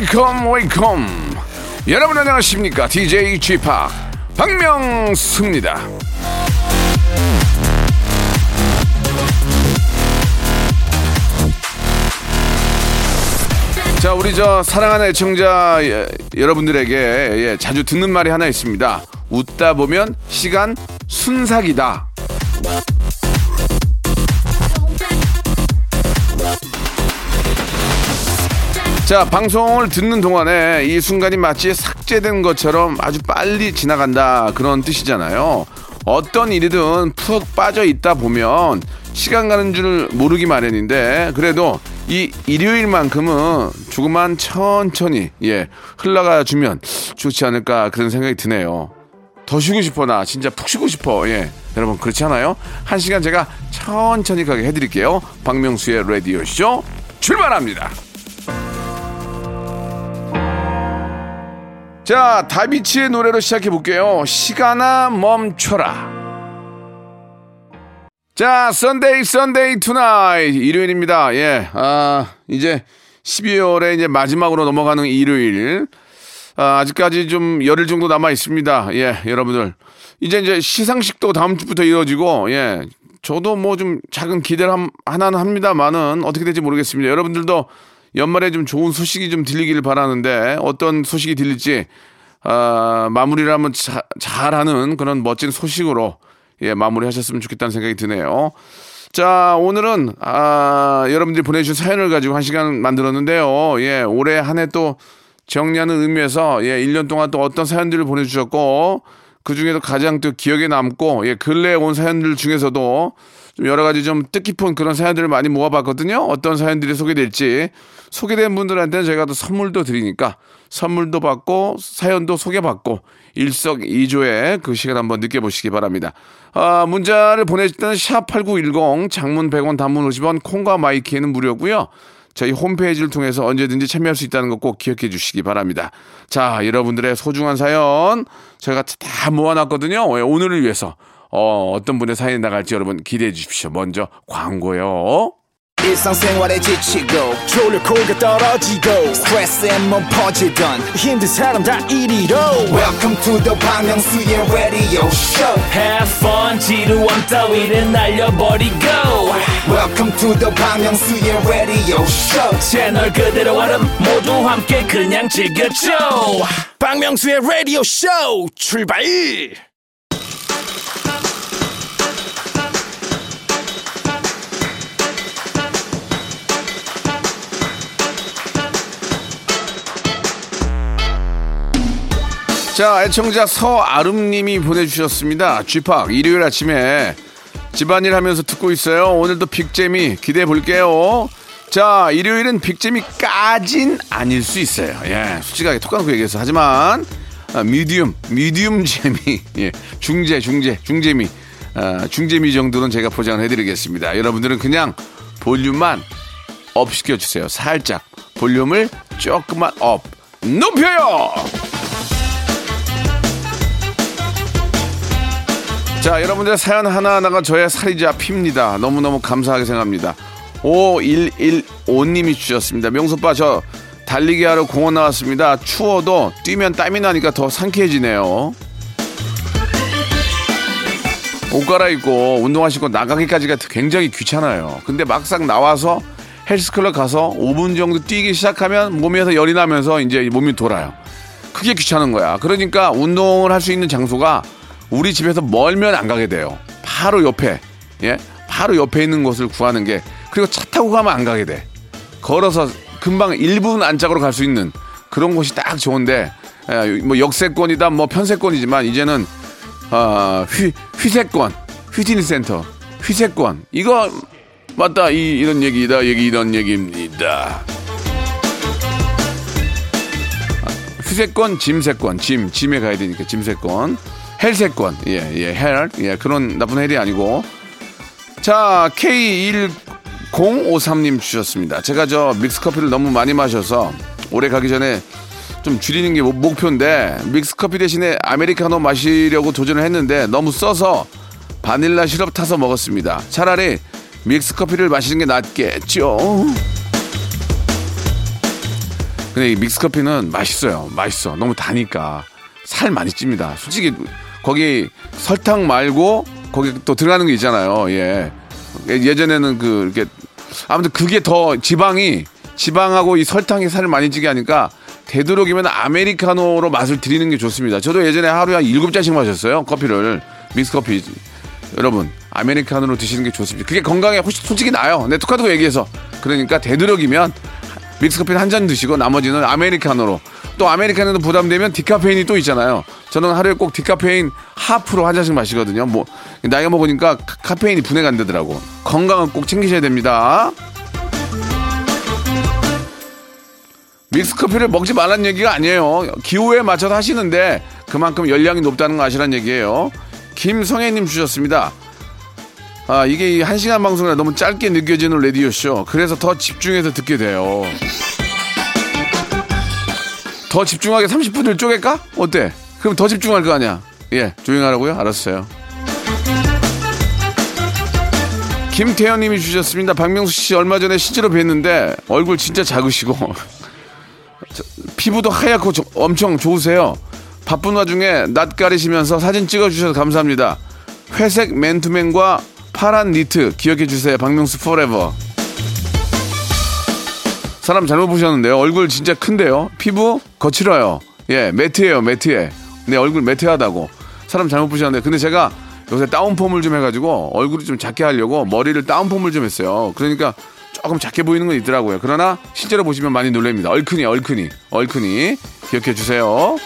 Welcome, welcome, welcome. 여러분 안녕하십니까? DJ p 박명수입니다. 자, 우리 저 사랑하는 애청자 예, 여러분들에게 예, 자주 듣는 말이 하나 있습니다. 웃다 보면 시간 순삭이다. 자, 방송을 듣는 동안에 이 순간이 마치 삭제된 것처럼 아주 빨리 지나간다. 그런 뜻이잖아요. 어떤 일이든 푹 빠져 있다 보면 시간 가는 줄 모르기 마련인데 그래도 이 일요일만큼은 조금만 천천히 예 흘러가 주면 좋지 않을까 그런 생각이 드네요. 더 쉬고 싶어 나 진짜 푹 쉬고 싶어 예 여러분 그렇지 않아요? 한 시간 제가 천천히 가게 해드릴게요. 박명수의 라디오 쇼 출발합니다. 자, 다비치의 노래로 시작해 볼게요. 시간아 멈춰라. 자, Sunday Sunday tonight 일요일입니다. 예. 아, 이제 12월에 이제 마지막으로 넘어가는 일요일. 아, 아직까지 좀 열흘 정도 남아 있습니다. 예, 여러분들. 이제 이제 시상식도 다음 주부터 이어지고 예. 저도 뭐 좀 작은 기대를 함- 하나는 합니다만은 어떻게 될지 모르겠습니다. 여러분들도 연말에 좀 좋은 소식이 좀 들리기를 바라는데 어떤 소식이 들릴지 아, 마무리를 한번 자- 잘하는 그런 멋진 소식으로 예, 마무리하셨으면 좋겠다는 생각이 드네요. 자, 오늘은 아, 여러분들이 보내주신 사연을 가지고 한 시간 만들었는데요. 예, 올해 한 해 또 정리하는 의미에서 예, 1년 동안 또 어떤 사연들을 보내주셨고 그 중에도 가장 또 기억에 남고 예, 근래에 온 사연들 중에서도 좀 여러 가지 좀 뜻깊은 그런 사연들을 많이 모아봤거든요. 어떤 사연들이 소개될지 소개된 분들한테는 저희가 또 선물도 드리니까 선물도 받고 사연도 소개받고 일석이조의 그 시간 한번 느껴보시기 바랍니다. 아, 문자를 보내실 때는 샵8910 장문 100원 단문 50원 콩과 마이키에는 무료고요. 저희 홈페이지를 통해서 언제든지 참여할 수 있다는 거 꼭 기억해 주시기 바랍니다. 자, 여러분들의 소중한 사연 저희가 다 모아놨거든요. 예, 오늘을 위해서 어, 어떤 분의 사연이 나갈지 여러분 기대해 주십시오. 먼저 광고요. 일상생활에 지치고, 졸려 코가 떨어지고, 스트레스에 몸 퍼지던, 힘든 사람 다 이리로. welcome to the Bang Myung-soo's radio show Have fun, 지루함 따위를 날려버리고. welcome to the Bang Myung-soo's radio show 채널 그대로 얼음 모두 함께 그냥 즐겨줘. 박명수의 라디오 쇼 출발 자, 애청자 서아름님이 보내주셨습니다. 쥐팍, 일요일 아침에 집안일 하면서 듣고 있어요. 오늘도 빅재미 기대해 볼게요. 자, 일요일은 빅재미까진 아닐 수 있어요. 예, 솔직하게 톡 까놓고 얘기해서. 하지만, 아, medium, medium 재미, 예, 중재, 중재, 중재미, 아, 중재미 정도는 제가 보장을 해드리겠습니다. 여러분들은 그냥 볼륨만 up 시켜주세요. 살짝. 볼륨을 조금만 up. 높여요! 자, 여러분들 사연 하나하나가 저의 살이자 핍니다. 너무너무 감사하게 생각합니다. 5115님이 주셨습니다. 명수 오빠, 저 달리기 하러 공원 나왔습니다. 추워도 뛰면 땀이 나니까 더 상쾌해지네요. 옷 갈아입고 운동하시고 나가기까지가 굉장히 귀찮아요. 근데 막상 나와서 헬스클럽 가서 5분 정도 뛰기 시작하면 몸에서 열이 나면서 이제 몸이 돌아요. 그게 귀찮은 거야. 그러니까 운동을 할 수 있는 장소가 우리 집에서 멀면 안 가게 돼요. 바로 옆에, 예? 바로 옆에 있는 곳을 구하는 게, 그리고 차 타고 가면 안 가게 돼. 걸어서 금방 1분 안짝으로 갈 수 있는 그런 곳이 딱 좋은데, 예, 뭐 역세권이다, 뭐 편세권이지만, 이제는, 아, 휘, 휘세권, 휘트니스 센터, 휘세권. 이거, 맞다, 이, 이런 얘기다, 얘기, 이런 얘기입니다. 휴세권, gym세권, gym, gym에 가야 되니까 gym세권, 헬세권, 예, 예, 헬, 예, 그런 나쁜 hell이 아니고. 자, 053님 주셨습니다. 제가 저 믹스커피를 너무 많이 마셔서 올해 가기 전에 좀 줄이는 게 목- 목표인데 믹스커피 대신에 아메리카노 마시려고 도전을 했는데 너무 써서 바닐라 시럽 타서 먹었습니다. 차라리 믹스커피를 마시는 게 낫겠죠. 근데 이 믹스커피는 맛있어요. 맛있어. 너무 다니까 살 많이 찝니다. 솔직히 거기 설탕 말고 거기 또 들어가는 게 있잖아요. 예. 예전에는 그 이렇게 아무튼 그게 더 지방이 지방하고 이 설탕이 살을 많이 찌게 하니까 되도록이면 아메리카노로 맛을 드리는 게 좋습니다. 저도 예전에 하루에 한 일곱 잔씩 마셨어요. 커피를 믹스커피. 여러분 아메리카노로 드시는 게 좋습니다. 그게 건강에 훨씬 솔직히 나아요. 내 툭하고 얘기해서 그러니까 되도록이면 믹스커피는 한잔 드시고 나머지는 아메리카노로 또 아메리카노도 부담되면 디카페인이 또 있잖아요. 저는 하루에 꼭 디카페인 하프로 한 잔씩 마시거든요. 뭐 나이가 먹으니까 카- 카페인이 분해가 안 되더라고. 건강은 꼭 챙기셔야 됩니다. 믹스커피를 먹지 말라는 얘기가 아니에요. 기호에 맞춰서 하시는데 그만큼 열량이 높다는 거 아시라는 얘기예요. 김성애님 주셨습니다. 아, 이게 이한 시간 방송이라 너무 짧게 느껴지는 라디오쇼. 그래서 더 집중해서 듣게 돼요. 더 집중하게 30분을 쪼갤까? 어때? 그럼 더 집중할 거 아니야? 예, 조용하라고요? 알았어요. 김태현 님이 주셨습니다. 박명수 씨 얼마 전에 실제로 뵀는데 얼굴 진짜 작으시고 저, 피부도 하얗고 저- 엄청 좋으세요. 바쁜 와중에 낯 가리시면서 사진 찍어 주셔서 감사합니다. 회색 맨투맨과 파란 니트 기억해 주세요. 박명수 forever. 사람 잘못 보셨는데요. 얼굴 진짜 큰데요. 피부 거칠어요. 예, 매트예요, 매트에. 내 얼굴 매트하다고. 사람 잘못 보셨는데. 근데 제가 요새 다운펌을 좀 해가지고 얼굴이 좀 작게 하려고 머리를 다운펌을 좀 했어요. 그러니까 조금 작게 보이는 건 있더라고요. 그러나 실제로 보시면 많이 놀랍니다. 얼큰이, 얼큰이, 얼큰이. 기억해 주세요.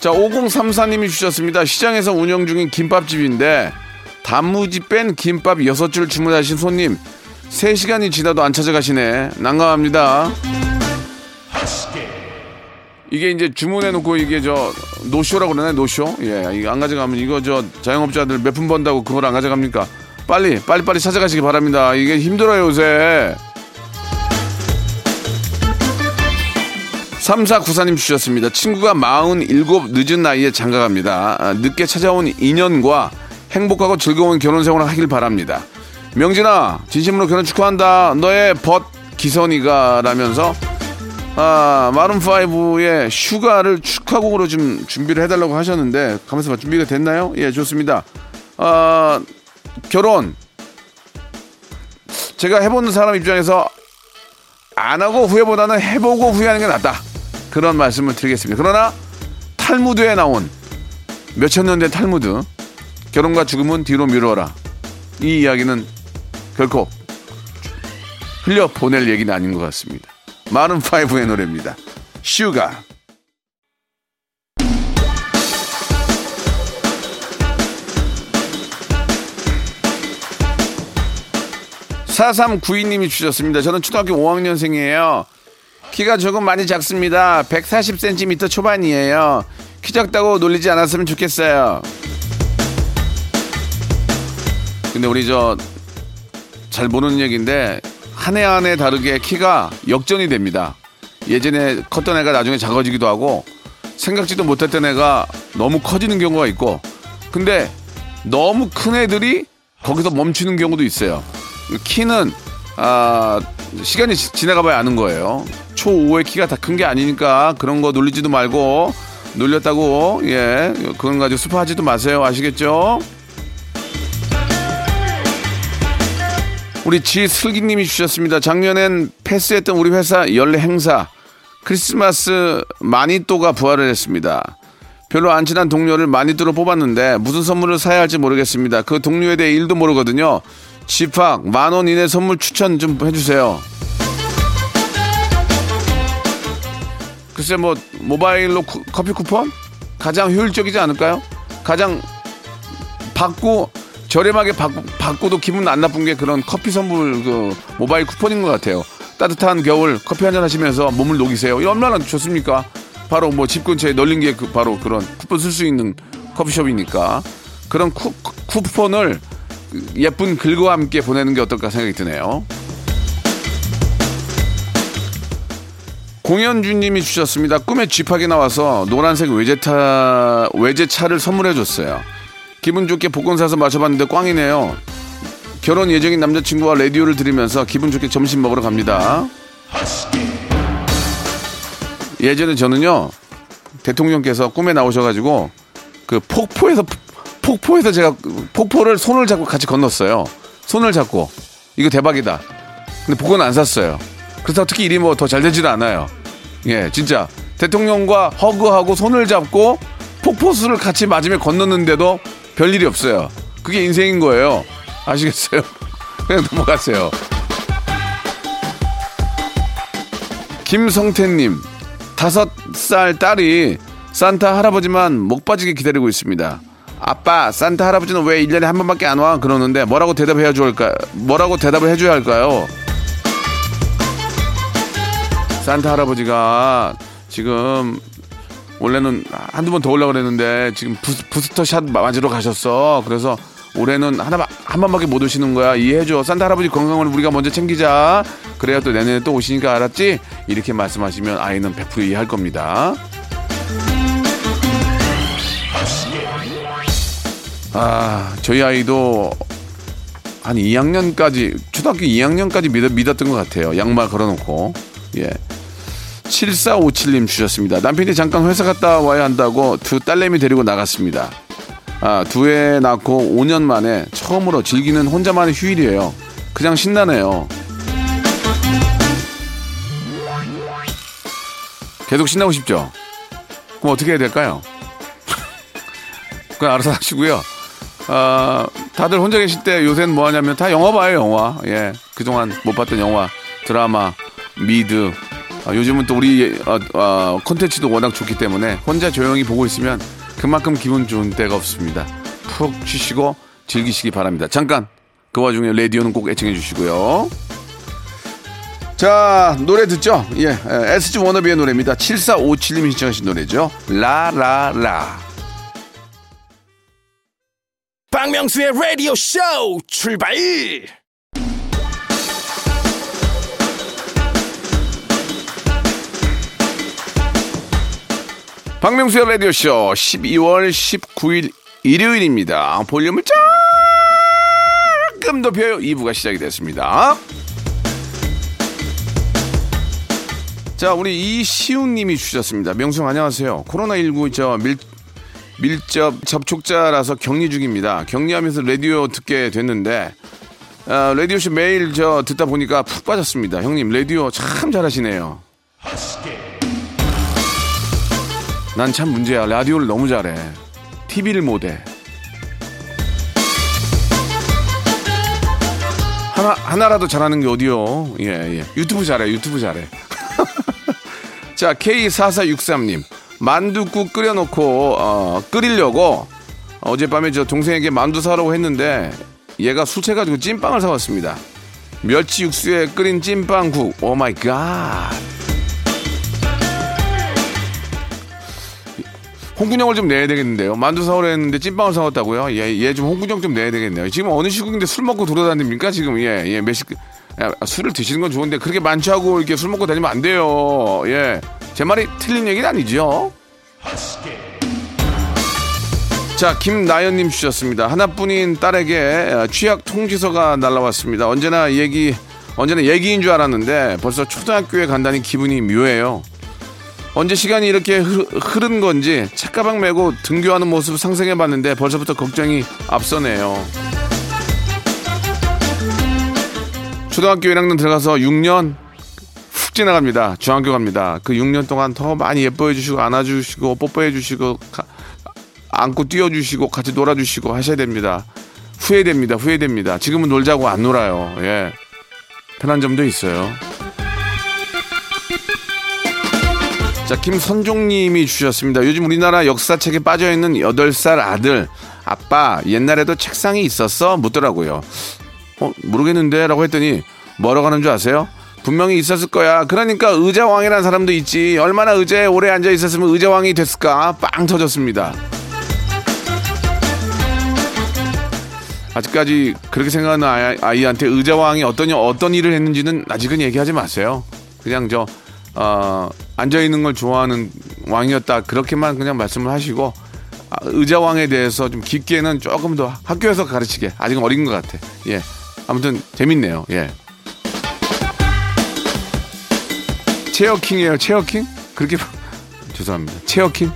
자, 5034님이 주셨습니다. 시장에서 운영 중인 김밥집인데 단무지 뺀 김밥 6줄 주문하신 손님 3시간이 지나도 안 찾아가시네. 난감합니다. 이게 이제 주문해 놓고 이게 저 노쇼라고 그러나요? 노쇼? 예, 이거 안 가져가면 이거 저 자영업자들 몇 푼 번다고 그걸 안 가져갑니까? 빨리 빨리 빨리 찾아가시기 바랍니다. 이게 힘들어요 요새. 3494님 주셨습니다. 친구가 47 늦은 나이에 장가갑니다. 아, 늦게 찾아온 인연과 행복하고 즐거운 결혼 생활을 하길 바랍니다. 명진아, 진심으로 결혼 축하한다. 너의 벗 기선이가 라면서 아, 마룬5의 슈가를 축하곡으로 좀 준비를 해달라고 하셨는데, 가만있어 봐. 준비가 됐나요? 예, 좋습니다. 아, 결혼. 제가 해보는 사람 입장에서 안 하고 후회보다는 해보고 후회하는 게 낫다. 그런 말씀을 드리겠습니다. 그러나 탈무드에 나온 몇천 년 된 탈무드 결혼과 죽음은 뒤로 미뤄라. 이 이야기는 결코 흘려 보낼 얘기는 아닌 것 같습니다. Maroon 5의 노래입니다. Sugar. 사삼구이님이 주셨습니다. 저는 초등학교 5학년생이에요. 키가 조금 많이 작습니다. 140cm 초반이에요. 키 작다고 놀리지 않았으면 좋겠어요. 근데 우리 저 잘 모르는 얘기인데 한 해 한 해 다르게 키가 역전이 됩니다. 예전에 컸던 애가 나중에 작아지기도 하고 생각지도 못했던 애가 너무 커지는 경우가 있고 근데 너무 큰 애들이 거기서 멈추는 경우도 있어요. 키는 아 시간이 지- 지나가 봐야 아는 거예요. 초5의 키가 다 큰 게 아니니까 그런 거 놀리지도 말고 놀렸다고 예 그건 가지고 스파하지도 마세요. 아시겠죠? 우리 지슬기님이 주셨습니다. 작년엔 패스했던 우리 회사 연례 행사 크리스마스 마니또가 부활을 했습니다. 별로 안 친한 동료를 마니또로 뽑았는데 무슨 선물을 사야 할지 모르겠습니다. 그 동료에 대해 일도 모르거든요. 집합 만 원 이내 선물 추천 좀 해주세요. 글쎄 뭐 모바일로 쿠- 커피 쿠폰 가장 효율적이지 않을까요? 가장 받고 저렴하게 받고, 받고도 기분 안 나쁜 게 그런 커피 선물 그 모바일 쿠폰인 것 같아요. 따뜻한 겨울 커피 한 잔 하시면서 몸을 녹이세요. 이 얼마나 좋습니까? 바로 뭐 집 근처에 널린 게 그 바로 그런 쿠폰 쓸 수 있는 커피숍이니까 그런 쿠, 쿠폰을 예쁜 글과 함께 보내는 게 어떨까 생각이 드네요. 공현주님이 주셨습니다. 꿈에 쥐팍이 나와서 노란색 외제차 외제차를 선물해 줬어요. 기분 좋게 복권 사서 마셔봤는데 꽝이네요. 결혼 예정인 남자친구와 라디오를 들으면서 기분 좋게 점심 먹으러 갑니다. 예전에 저는요 대통령께서 꿈에 나오셔가지고 그 폭포에서 폭포에서 제가 폭포를 손을 잡고 같이 건넜어요. 손을 잡고 이거 대박이다. 근데 복권 안 샀어요. 그래서 특히 일이 뭐 더 잘 되지도 않아요. 예, 진짜 대통령과 허그하고 손을 잡고 폭포수를 같이 맞으며 건넜는데도 별 일이 없어요. 그게 인생인 거예요. 아시겠어요? 그냥 넘어가세요. 김성태님, 다섯 살 딸이 산타 할아버지만 목 빠지게 기다리고 있습니다. 아빠, 산타 할아버지는 왜 1년에 한 번밖에 안 와? 그러는데 뭐라고 대답해야 좋을까? 뭐라고 대답을 해줘야 할까요? 산타 할아버지가 지금 원래는 한두 번더 오려고 그랬는데 지금 부스, 부스 터샷 맞으러 가셨어. 그래서 올해는 하나 한 번밖에 못 오시는 거야. 이해해줘. 산타 할아버지 건강을 우리가 먼저 챙기자. 그래야 또 내년에 또 오시니까 알았지? 이렇게 말씀하시면 아이는 100% 이해할 겁니다. 아, 저희 아이도 한 2학년까지, 초등학교 2학년까지 믿, 믿었던 것 같아요. 양말 걸어놓고. 예. 7457님 주셨습니다. 남편이 잠깐 회사 갔다 와야 한다고 두 딸내미 데리고 나갔습니다. 아, 두 애 낳고 5년 만에 처음으로 즐기는 혼자만의 휴일이에요. 그냥 신나네요. 계속 신나고 싶죠? 그럼 어떻게 해야 될까요? 그냥 알아서 하시고요. 아, 다들 혼자 계실 때 요새는 뭐 하냐면 다 영화 봐요, 영화. 예. 그동안 못 봤던 영화, 드라마, 미드. 아, 요즘은 또 우리 어, 어, 콘텐츠도 워낙 좋기 때문에 혼자 조용히 보고 있으면 그만큼 기분 좋은 때가 없습니다. 푹 쉬시고 즐기시기 바랍니다. 잠깐 그 와중에 라디오는 꼭 애청해 주시고요. 자 노래 듣죠? 예, SG 워너비의 노래입니다. 7457님이 신청하신 노래죠. 라라라. 박명수의 라디오 쇼 출발 박명수의 라디오 쇼 12월 19일 일요일입니다. 볼륨을 조금 높여요. 2부가 시작이 됐습니다. 자, 우리 이시훈님이 주셨습니다. 명수 안녕하세요. 코로나19 저 밀, 밀접 접촉자라서 격리 중입니다. 격리하면서 라디오 듣게 됐는데, 아, 라디오 쇼 매일 저 듣다 보니까 푹 빠졌습니다. 형님, 라디오 참 잘하시네요. 난 참 문제야. 라디오를 너무 잘해. TV를 못해. 하나, 하나라도 잘하는 게 어디요? 예, 예. 유튜브 잘해, 유튜브 잘해. 자, K4463님. 만두국 끓여놓고, 어, 끓이려고 어젯밤에 저 동생에게 만두 사라고 했는데 얘가 술 취해가지고 찐빵을 사왔습니다. 멸치 육수에 끓인 찐빵국. Oh my God. 홍군형을 좀 내야 되겠는데요. 만두 사오라 했는데 찐빵을 사왔다고요? 예, 얘 좀 홍군형 좀 내야 되겠네요. 지금 어느 시국인데 술 먹고 돌아다닙니까? 지금 예, 예, 몇 시 야, 술을 드시는 건 좋은데 그렇게 많지 하고 이렇게 술 먹고 다니면 안 돼요. 예, 제 말이 틀린 얘기는 아니죠. 자, 김나연님 주셨습니다. 하나뿐인 딸에게 취약 통지서가 날라왔습니다. 언제나 얘기, 언제나 얘기인 줄 알았는데 벌써 초등학교에 간다니 기분이 묘해요. 언제 시간이 이렇게 흐른 건지 책가방 메고 등교하는 모습 상상해 봤는데 벌써부터 걱정이 앞서네요. 초등학교 1학년 들어가서 6년 훅 지나갑니다. 중학교 갑니다. 그 6년 동안 더 많이 예뻐해 주시고 안아 주시고 뽀뽀해 주시고 안고 뛰어 주시고 같이 놀아 주시고 하셔야 됩니다. 후회됩니다. 후회됩니다. 지금은 놀자고 안 놀아요. 예. 편한 점도 있어요. 자, 김선종님이 주셨습니다. 요즘 우리나라 역사책에 빠져있는 8살 아들. 아빠, 옛날에도 책상이 있었어? 묻더라고요. 어, 모르겠는데? 라고 했더니, 뭐라고 하는 줄 아세요? 분명히 있었을 거야. 그러니까 의자왕이라는 사람도 있지. 얼마나 의자에 오래 앉아 있었으면 의자왕이 됐을까? 빵 터졌습니다. 아직까지 그렇게 생각하는 아이, 아이 한테 의자왕이 어떤 어떤 일을 했는지는 아직은 얘기하지 마세요. 그냥 저 어, 앉아 있는 걸 좋아하는 왕이었다 그렇게만 그냥 말씀을 하시고 아, 의자왕에 대해서 좀 깊게는 조금 더 학교에서 가르치게 아직은 어린 것 같아. 예, 아무튼 재밌네요. 예. 체어킹이에요. 체어킹? 그렇게 죄송합니다. 체어킹?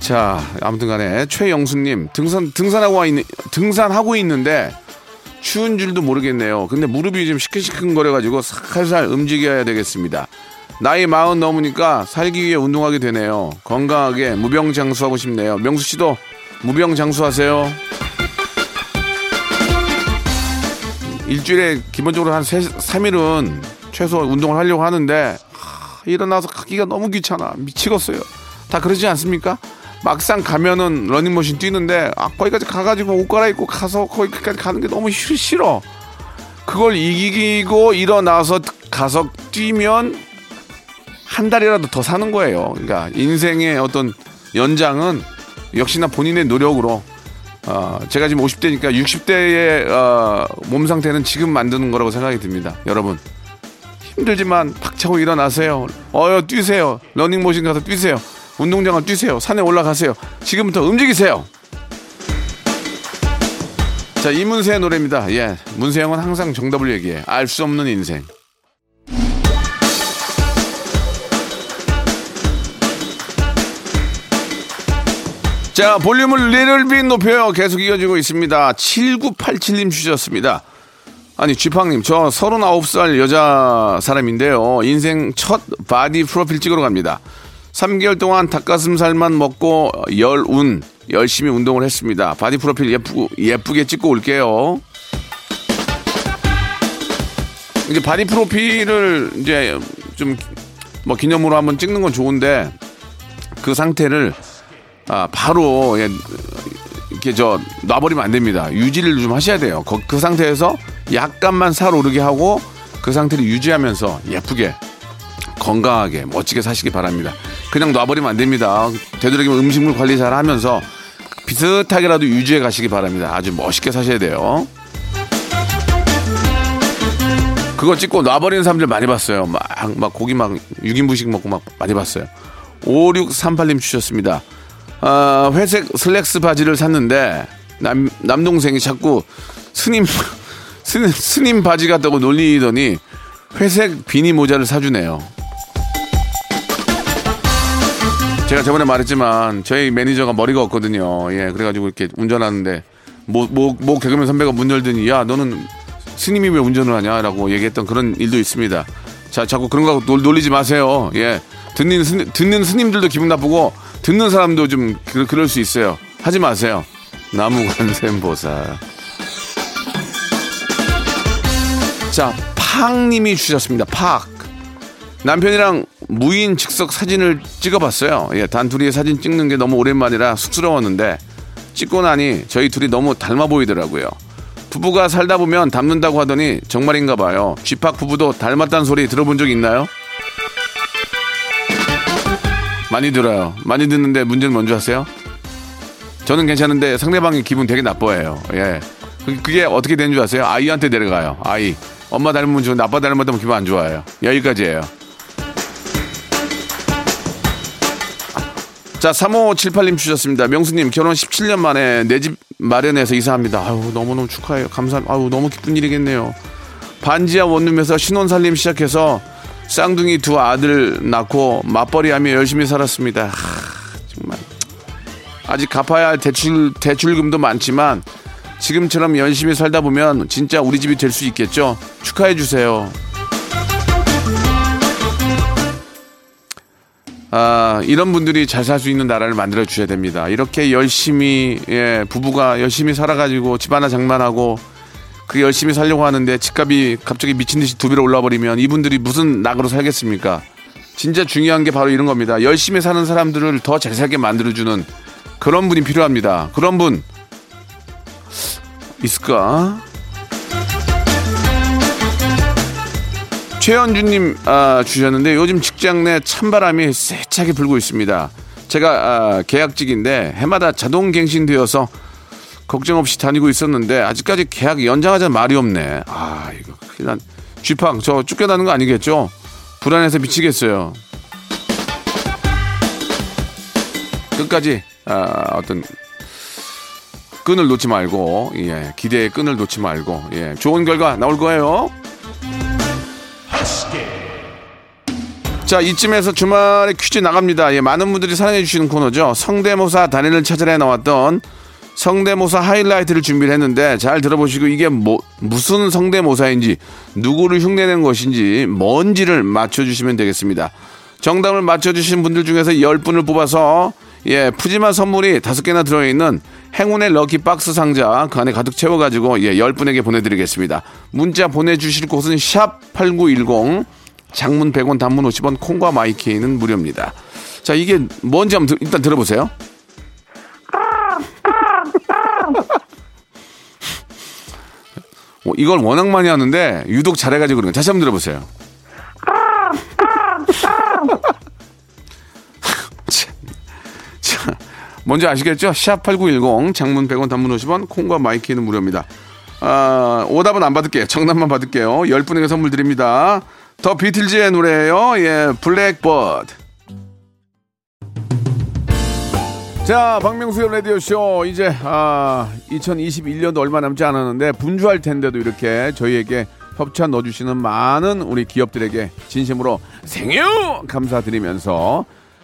자, 아무튼 간에 최영수님 등산 등산하고 와 있는 등산하고 있는데 추운 줄도 모르겠네요. 근데 무릎이 좀 시큰시큰거려 가지고 살살 움직여야 되겠습니다. 나이 마흔 넘으니까 살기 위해 운동하게 되네요. 건강하게 무병장수하고 싶네요. 명수 씨도 무병장수하세요. 일주일에 기본적으로 한 3, 3일은 최소 운동을 하려고 하는데 하, 일어나서 가기가 너무 귀찮아. 미치겠어요. 다 그러지 않습니까? 막상 가면은 러닝머신 뛰는데 아, 거기까지 가가지고 옷 갈아입고 가서 거기까지 가는 게 너무 싫- 싫어. 그걸 이기고 일어나서 가서 뛰면 한 달이라도 더 사는 거예요. 그러니까 인생의 어떤 연장은 역시나 본인의 노력으로 어, 제가 지금 50대니까 60대의 어, 몸 상태는 지금 만드는 거라고 생각이 듭니다. 여러분 힘들지만 박차고 일어나세요. 어여 뛰세요. 러닝머신 가서 뛰세요. 운동장을 뛰세요. 산에 올라가세요. 지금부터 움직이세요. 자 이문세의 노래입니다. 예, 문세영은 항상 정답을 얘기해. 알 수 없는 인생. 자, 볼륨을 리를빈 높여요. 계속 이어지고 있습니다. 7987님 주셨습니다. 아니, 쥐팡님, 저 39살 여자 사람인데요. 인생 첫 body 프로필 찍으러 갑니다. 3개월 동안 닭가슴살만 먹고 열운, 열심히 운동을 했습니다. body 프로필 예쁘고, 예쁘게 찍고 올게요. 이제 body 프로필을 이제 좀 뭐 기념으로 한번 찍는 건 좋은데 그 상태를 아, 바로 예, 이렇게 저 놔버리면 안 됩니다. 유지를 좀 하셔야 돼요. 그, 그 상태에서 약간만 살 오르게 하고 그 상태를 유지하면서 예쁘게 건강하게 멋지게 사시기 바랍니다. 그냥 놔버리면 안 됩니다. 되도록이면 음식물 관리 잘 하면서 비슷하게라도 유지해 가시기 바랍니다. 아주 멋있게 사셔야 돼요. 그거 찍고 놔버리는 사람들 많이 봤어요. 막, 막 고기 막 6인분씩 먹고 막 많이 봤어요. 5638님 주셨습니다. 아, 회색 슬랙스 바지를 샀는데 남, 남동생이 자꾸 스님, 스님, 스님 바지 같다고 놀리더니 회색 비니 모자를 사주네요. 제가 저번에 말했지만 저희 매니저가 머리가 없거든요. 예, 그래가지고 이렇게 운전하는데 모, 모, 모 개그맨 선배가 문 열더니 야 너는 스님이 왜 운전을 하냐라고 얘기했던 그런 일도 있습니다. 자, 자꾸 그런 거 놀, 놀리지 마세요. 예, 듣는 스님, 듣는 스님들도 기분 나쁘고 듣는 사람도 좀 그, 그럴 수 있어요. 하지 마세요. 나무관샘보살. 자, 팍님이 주셨습니다. 팍. 남편이랑 무인 즉석 사진을 찍어봤어요. 예, 단 둘이 사진 찍는 게 너무 오랜만이라 쑥스러웠는데 찍고 나니 저희 둘이 너무 닮아 보이더라고요. 부부가 살다 보면 닮는다고 하더니 정말인가 봐요. 쥐팍 부부도 닮았다는 소리 들어본 적 있나요? 많이 들어요. 많이 듣는데 문제는 뭔지 아세요? 저는 괜찮은데 상대방이 기분 되게 나빠해요. 예. 그- 그게 어떻게 되는 줄 아세요? 아이한테 내려가요. 아이. 엄마 닮으면 좋은데 아빠 닮았다면 기분 안 좋아요. 여기까지예요. 자, 3578님 주셨습니다. 명수님, 결혼 17년 만에 내 집 마련해서 이사합니다. 아유, 너무너무 축하해요. 감사, 아유, 너무 기쁜 일이겠네요. 반지하 원룸에서 신혼 살림 시작해서 쌍둥이 두 아들 낳고 맞벌이하며 열심히 살았습니다. 하, 정말. 아직 갚아야 할 대출, 대출금도 많지만 지금처럼 열심히 살다 보면 진짜 우리 집이 될 수 있겠죠? 축하해 주세요. 아, 이런 분들이 잘 살 수 있는 나라를 만들어 주셔야 됩니다. 이렇게 열심히, 예, 부부가 열심히 살아가지고 집 하나 장만하고 그 열심히 살려고 하는데 집값이 갑자기 미친 듯이 두 배로 올라 버리면 이분들이 무슨 낙으로 살겠습니까? 진짜 중요한 게 바로 이런 겁니다. 열심히 사는 사람들을 더 잘 살게 만들어주는 그런 분이 필요합니다. 그런 분 있을까? 최현주님 아, 주셨는데 요즘 직장 내 찬바람이 세차게 불고 있습니다. 제가 아, 계약직인데 해마다 자동 갱신되어서 걱정 없이 다니고 있었는데 아직까지 계약 연장하자는 말이 없네. 아 이거 큰일 난 쥐팡 저 쫓겨나는 거 아니겠죠? 불안해서 미치겠어요. 끝까지 아, 어떤 끈을 놓지 말고 예, 기대의 끈을 놓지 말고 예, 좋은 결과 나올 거예요. 자 이쯤에서 주말에 퀴즈 나갑니다. 예, 많은 분들이 사랑해 주시는 코너죠. 성대모사 단연을 찾아내 나왔던 성대모사 하이라이트를 준비를 했는데 잘 들어보시고 이게 뭐 무슨 성대모사인지 누구를 흉내낸 것인지 뭔지를 맞춰주시면 되겠습니다. 정답을 맞춰주신 분들 중에서 10분을 뽑아서 예 푸짐한 선물이 다섯 개나 들어있는 행운의 럭키 박스 상자 그 안에 가득 채워가지고 예 10분에게 보내드리겠습니다. 문자 보내주실 곳은 샵 8910 장문 100원 단문 50원 콩과 마이케이는 무료입니다. 자 이게 뭔지 한번 들- 일단 들어보세요. 어, 이걸 워낙 많이 하는데 유독 잘해가지고 그런 거 다시 한번 들어보세요. 먼저 아시겠죠? 샵8910 장문 100원 단문 50원 콩과 my K는 무료입니다. 아, 오답은 안 받을게요. 정답만 받을게요. 10분에게 선물 드립니다. The Beatles의 노래예요. 예, Blackbird. 자, 박명수의 라디오쇼. 이제, 아, 2021년도 얼마 남지 않았는데, 분주할 텐데도 이렇게 저희에게 협찬 넣어주시는 많은 우리 기업들에게 진심으로 땡큐! 감사드리면서,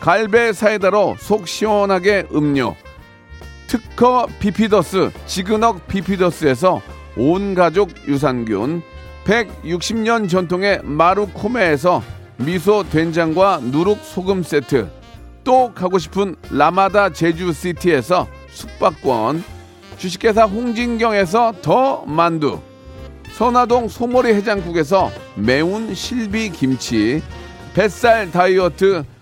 갈배 사이다로 속 시원하게 음료, 특허 비피더스 지그넉 비피더스에서 온 가족 유산균 160년 전통의 마루코메에서 미소 된장과 누룩 소금 세트 또 가고 싶은 라마다 제주시티에서 숙박권 주식회사 홍진경에서 더 만두 선화동 소머리 해장국에서 매운 실비 김치 뱃살 다이어트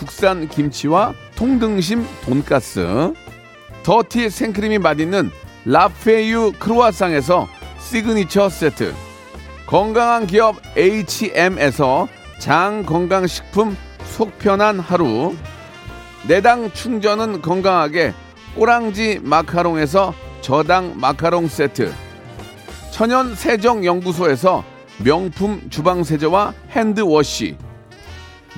국산 김치와 통등심 돈가스. 더티 생크림이 맛있는 라페유 크루아상에서 시그니처 세트. 건강한 기업 H&M에서 장 건강식품 속편한 하루. 내당 충전은 건강하게 꼬랑지 마카롱에서 저당 마카롱 세트. 천연 세정 연구소에서 명품 주방 세제와 핸드워시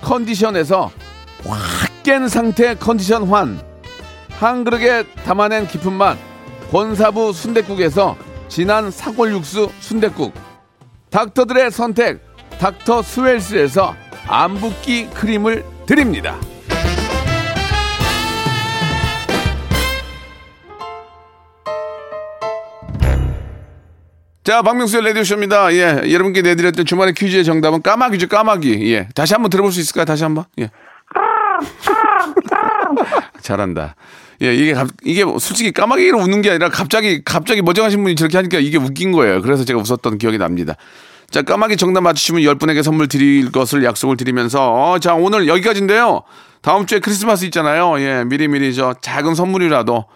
컨디션에서 확 깬 상태 컨디션 환. 한 그릇에 담아낸 깊은 맛. 권사부 순댓국에서 진한 사골 육수 순댓국. 닥터들의 선택 닥터 스웰스에서 안붓기 크림을 드립니다. 자, 박명수의 라디오쇼입니다. 예, 여러분께 내드렸던 주말의 퀴즈의 정답은 까마귀죠, 까마귀. 예, 다시 한번 들어볼 수 있을까요? 다시 한번. 예. 잘한다. 예, 이게 갑- 이게 솔직히 까마귀로 웃는 게 아니라 갑자기 갑자기 멀쩡하신 분이 저렇게 하니까 이게 웃긴 거예요. 그래서 제가 웃었던 기억이 납니다. 자, 까마귀 정답 맞추시면 10분에게 선물 드릴 것을 약속을 드리면서 어, 자, 오늘 여기까지인데요. 다음 주에 크리스마스 있잖아요. 예, 미리미리 저 작은 선물이라도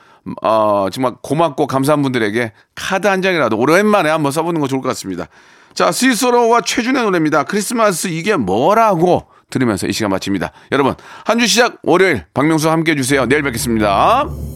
어, 정말 고맙고 감사한 분들에게 카드 한 장이라도 오랜만에 한번 써보는 거 좋을 것 같습니다. 자, 스위스로와 최준의 노래입니다. 크리스마스 이게 뭐라고 들으면서 이 시간 마칩니다. 여러분, 한 주 시작 월요일 박명수 함께 해주세요. 내일 뵙겠습니다.